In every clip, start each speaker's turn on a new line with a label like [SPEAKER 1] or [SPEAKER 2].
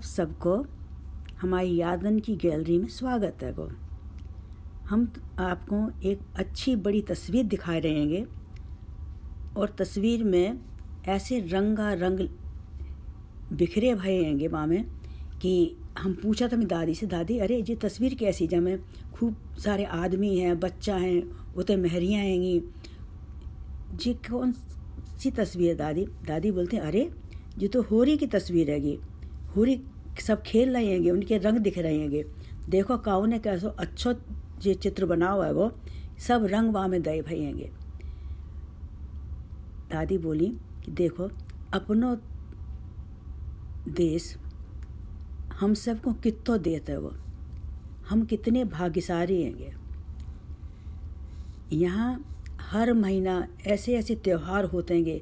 [SPEAKER 1] आप सबको हमारी यादन की गैलरी में स्वागत है गो। हम आपको एक अच्छी बड़ी तस्वीर दिखा रहे हैं और तस्वीर में ऐसे रंगा रंग बिखरे भये हैंगे वहाँ में कि हम पूछा था मैं दादी से, दादी, अरे ये तस्वीर कैसी जब में खूब सारे आदमी हैं, बच्चा हैं उतने महरियाँ हैंगी। जी, कौन सी तस्वीर है दादी? दादी बोलते हैं, अरे, ये तो होरी की तस्वीर हैगी। होरी सब खेल रहे हैंगे, उनके रंग दिख रहे हैंगे। देखो काऊ ने कैसो अच्छो जो चित्र बना हुआ है वो। सब रंग वहाँ में दे भई हैंगे। दादी बोली कि देखो, अपनो देश हम सबको कितो देता है वो। हम कितने भाग्यशाली हैंगे। यहाँ हर महीना ऐसे ऐसे त्यौहार होते हैं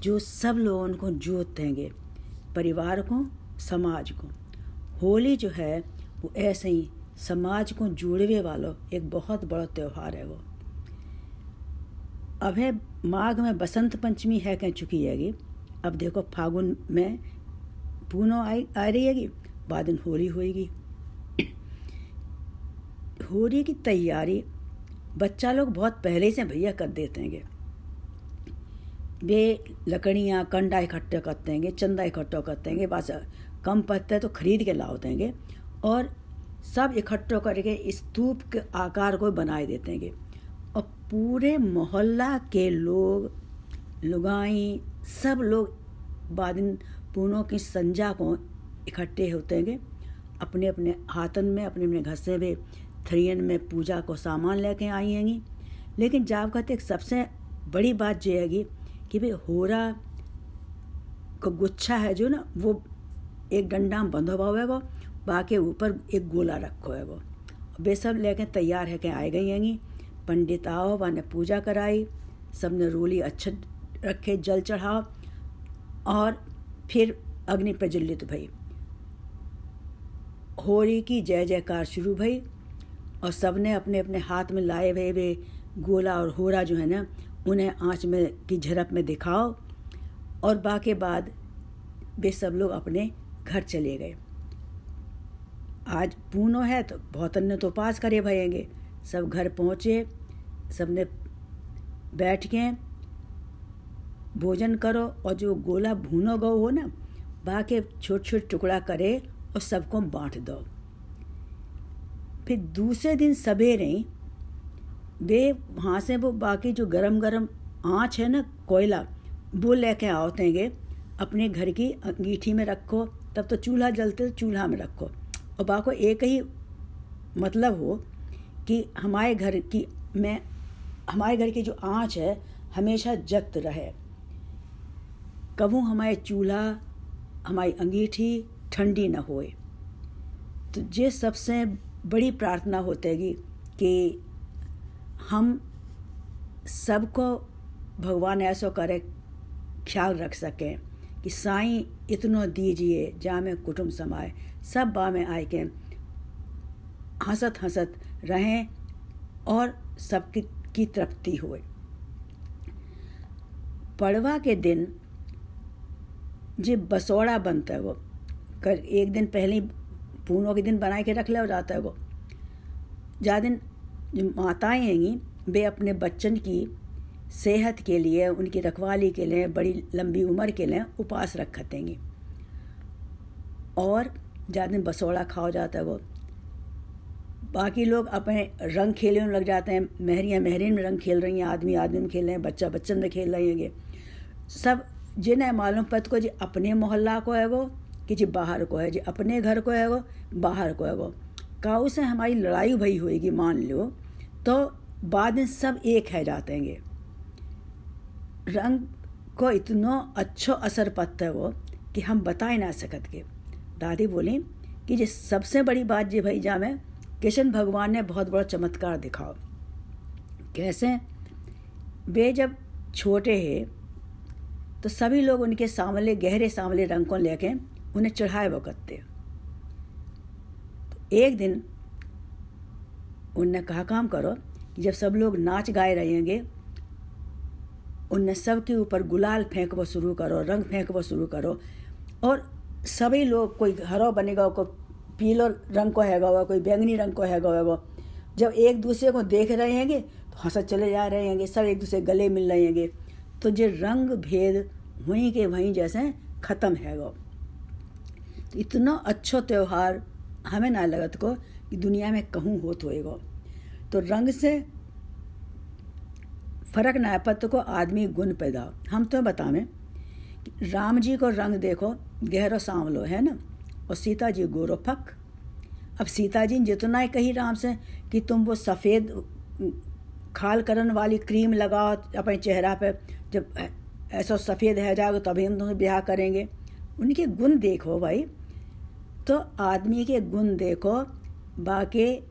[SPEAKER 1] जो सब लोगों को जोत देंगे परिवार को समाज को। होली जो है, वो ऐसे ही समाज को जोड़वे वालों एक बहुत बड़ा त्यौहार है वो। अब है माघ में बसंत पंचमी है कह चुकी हैगी अब देखो फागुन में पूनो आई, आ रही हैगी बाद में होली होएगी। होली की तैयारी, बच्चा लोग बहुत पहले से भैया कर देते हैं वे लकड़ियाँ, कंडा इकट्ठा करते हैं चंदा इकट्ठा करते हैं बस कम पत्ते तो खरीद के लाते देंगे और सब इकट्ठो करके स्तूप के आकार को बनाए देते हैं। और पूरे मोहल्ला के लोग, लुगाई, सब लोग बादिन पूनों की संजा को इकट्ठे होते हैं। अपने अपने हाथन में अपने अपने घर से भी थरियन में पूजा को सामान लेके आई हैंगी लेकिन जाब कहते एक सबसे बड़ी बात जो हैगी कि भाई होरा को गुच्छा है जो ना, वो एक डंडा में बंधा हुआ है वो, बाकी ऊपर एक गोला रखो है वो। वे सब लेके तैयार है के आए गई हैंगी पंडित आओ, वहाँ ने पूजा कराई सबने रोली अच्छे रखे, जल चढ़ाओ, और फिर अग्नि प्रज्वलित भई। होली की जय जयकार शुरू भई, और सबने अपने अपने हाथ में लाए हुए वे गोला और होरा जो है ना उन्हें आँच में की झड़प में दिखाओ और बाके बाद वे सब लोग अपने घर चले गए। आज पूनो है तो बहुत ने तो पास करे भयेंगे। सब घर पहुँचे सबने बैठ के भोजन करो और जो गोला भूनो गो हो ना, बाके छोट छोट टुकड़ा करे और सबको बांट दो। फिर दूसरे दिन सवेरे वे वहाँ से वो बाकी जो गरम गरम आँच है ना, कोयला, वो लेके आओतेंगे अपने घर की अंगीठी में रखो, तब तो चूल्हा जलते तो चूल्हा में रखो। और बाको एक ही मतलब हो कि हमारे घर की, में, हमारे घर की जो आँच है, हमेशा जगत रहे। कबू हमारे चूल्हा, हमारी अंगीठी ठंडी न होए। तो ये सबसे बड़ी प्रार्थना होतेगी कि हम सबको भगवान ऐसा करे, ख्याल रख सकें कि साईं इतनो दीजिए जा में कुटुंब समाए सब बा में आए के हंसत हंसत रहें और सबकी, की तृप्ति होए। पड़वा के दिन जो बसोड़ा बनता है वो कर एक दिन पहले पूनों के दिन बना के रख ले जाता है वो। जा दिन जो माताएँ हैंगी वे अपने बच्चन की सेहत के लिए, उनकी रखवाली के लिए, बड़ी लंबी उम्र के लिए उपास रखतेंगी और ज़्यादा दिन बसोड़ा खाओ जाता है वो। बाकी लोग अपने रंग खेलने में लग जाते हैं, महरियाँ महरीन में रंग खेल रही हैं, आदमी आदमी में खेल रहे हैं, बच्चा बच्चन में खेल रहे हैं सब जिन्हें मालूम पत को जी अपने मोहल्ला को है वो, कि जी बाहर को है जी, अपने घर को है वो, बाहर को है वो। काऊ से हमारी लड़ाई भई होएगी, मान लो। तो बाद में सब एक है जाते हैं रंग को इतना अच्छो असर पड़ता है वो, कि हम बता ही ना सकत। के दादी बोली कि ये सबसे बड़ी बात जी भाई जा में किशन भगवान ने बहुत बड़ा चमत्कार दिखाओ। कैसे? वे जब छोटे हैं तो सभी लोग उनके सांवले गहरे सांवले रंग को लेके उन्हें चढ़ाए वो करते। तो एक दिन उनने कहा, काम करो, जब सब लोग नाच गाए रहेंगे, उनने सब के ऊपर गुलाल फेंकवो शुरू करो, रंग फेंकवो शुरू करो, और सभी लोग, कोई हरो बनेगा, कोई पीलो रंग को हैगा हुआ कोई बैंगनी रंग को हैगा हुआ जब एक दूसरे को देख रहे हैंगे तो हंस चले जा रहे हैंगे, सब एक दूसरे गले मिल रहे हैंगे तो जो रंग भेद वहीं के वहीं जैसे ख़त्म हैगा। तो इतना अच्छा त्यौहार हमें ना लगत को कि दुनिया में कहूँ होत होएगा तो रंग से फ़र्क ना पत को आदमी गुण पैदा हम तो बतावें राम जी को रंग देखो, गहरो सांवलो है ना? और सीता जी गोरो फक। अब सीता जी ने जितना ही कही राम से कि तुम वो सफ़ेद खाल करन वाली क्रीम लगाओ अपने चेहरा पे, जब ऐसा सफ़ेद है जाओगे तभी हम तुम्हें ब्याह करेंगे। उनके गुण देखो भाई। तो आदमी के गुण देखो, बाकी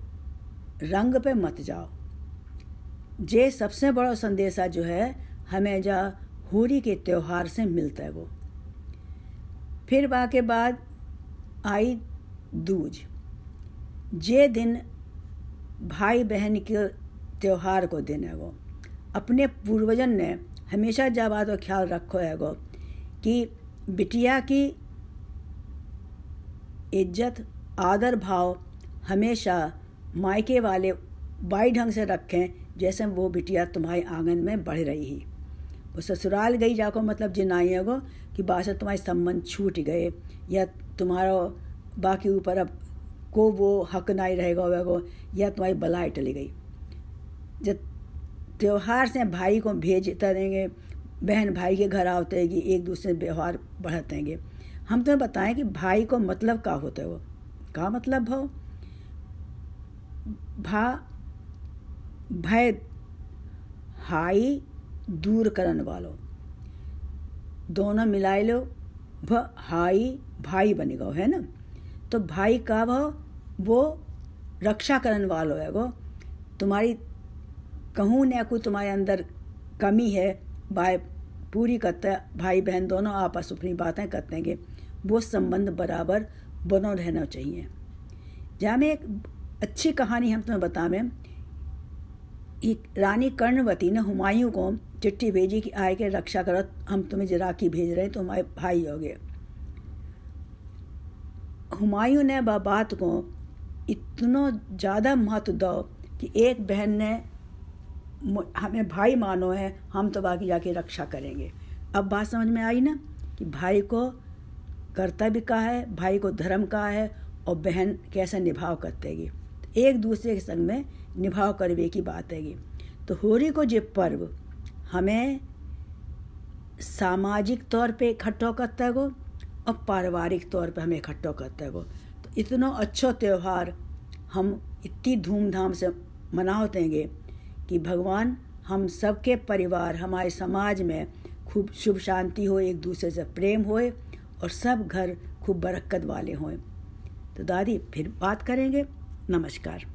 [SPEAKER 1] रंग पे मत जाओ। जे सबसे बड़ा संदेशा जो है, हमें जा होली के त्यौहार से मिलता है वो। फिर बाके बाद आई दूज। जे दिन भाई बहन के त्यौहार को दिन है वो। अपने पूर्वजन ने हमेशा जब बात ख्याल रखो है वो, कि बिटिया की इज़्ज़त, आदर भाव हमेशा मायके वाले बाई ढंग से रखें, जैसे वो बिटिया तुम्हारे आँगन में बढ़ रही ही। वो ससुराल गई जाको मतलब जिनाई गो कि बात तुम्हारे संबंध छूट गए, या तुम्हारा बाकी ऊपर अब को वो हक नहीं रहेगा वेगो या तुम्हारी बलाई टली गई। जब त्यौहार से भाई को भेज देंगे, बहन भाई के घर आते आवते एक दूसरे व्यवहार बढ़तेंगे हम तुम्हें बताएँ कि भाई को मतलब का होता है वो? का मतलब भाव? भा, भय, हाई, दूर करन वालो। दोनों मिलाए लो, भ, हाई, भाई बनेगा है ना? तो भाई का भाव? वो रक्षा करन वालो है वो। तुम्हारी कहूँ न कोई तुम्हारे अंदर कमी है, भाई पूरी करते भाई बहन दोनों आपस अपनी बातें करते हैं वो संबंध बराबर बनो रहना चाहिए। जहाँ मैं एक अच्छी कहानी हम तुम्हें बतावें, एक रानी कर्णवती ने हुमायूं को चिट्ठी भेजी कि आए के रक्षा करो, हम तुम्हें जराकी भेज रहे हैं तो हमारे भाई हो गए। हुमायूं ने बात को इतना ज़्यादा महत्व दो कि एक बहन ने, हमें भाई मानो है, हम तो बाकी जाके रक्षा करेंगे। अब बात समझ में आई ना कि भाई को कर्तव्य का है, भाई को धर्म का है और बहन कैसे निभाव करतेगी। एक दूसरे के संग में निभाव करवे की बात हैगी तो होली को जो पर्व हमें सामाजिक तौर पे इकट्ठो करता है गो और पारिवारिक तौर पे हमें इकट्ठो करता है तो इतना अच्छा त्यौहार हम इतनी धूमधाम से मनाओ देंगे कि भगवान हम सबके परिवार, हमारे समाज में खूब शुभ शांति हो, एक दूसरे से प्रेम होए और सब घर खूब बरक्कत वाले हों। तो दादी फिर बात करेंगे। नमस्कार।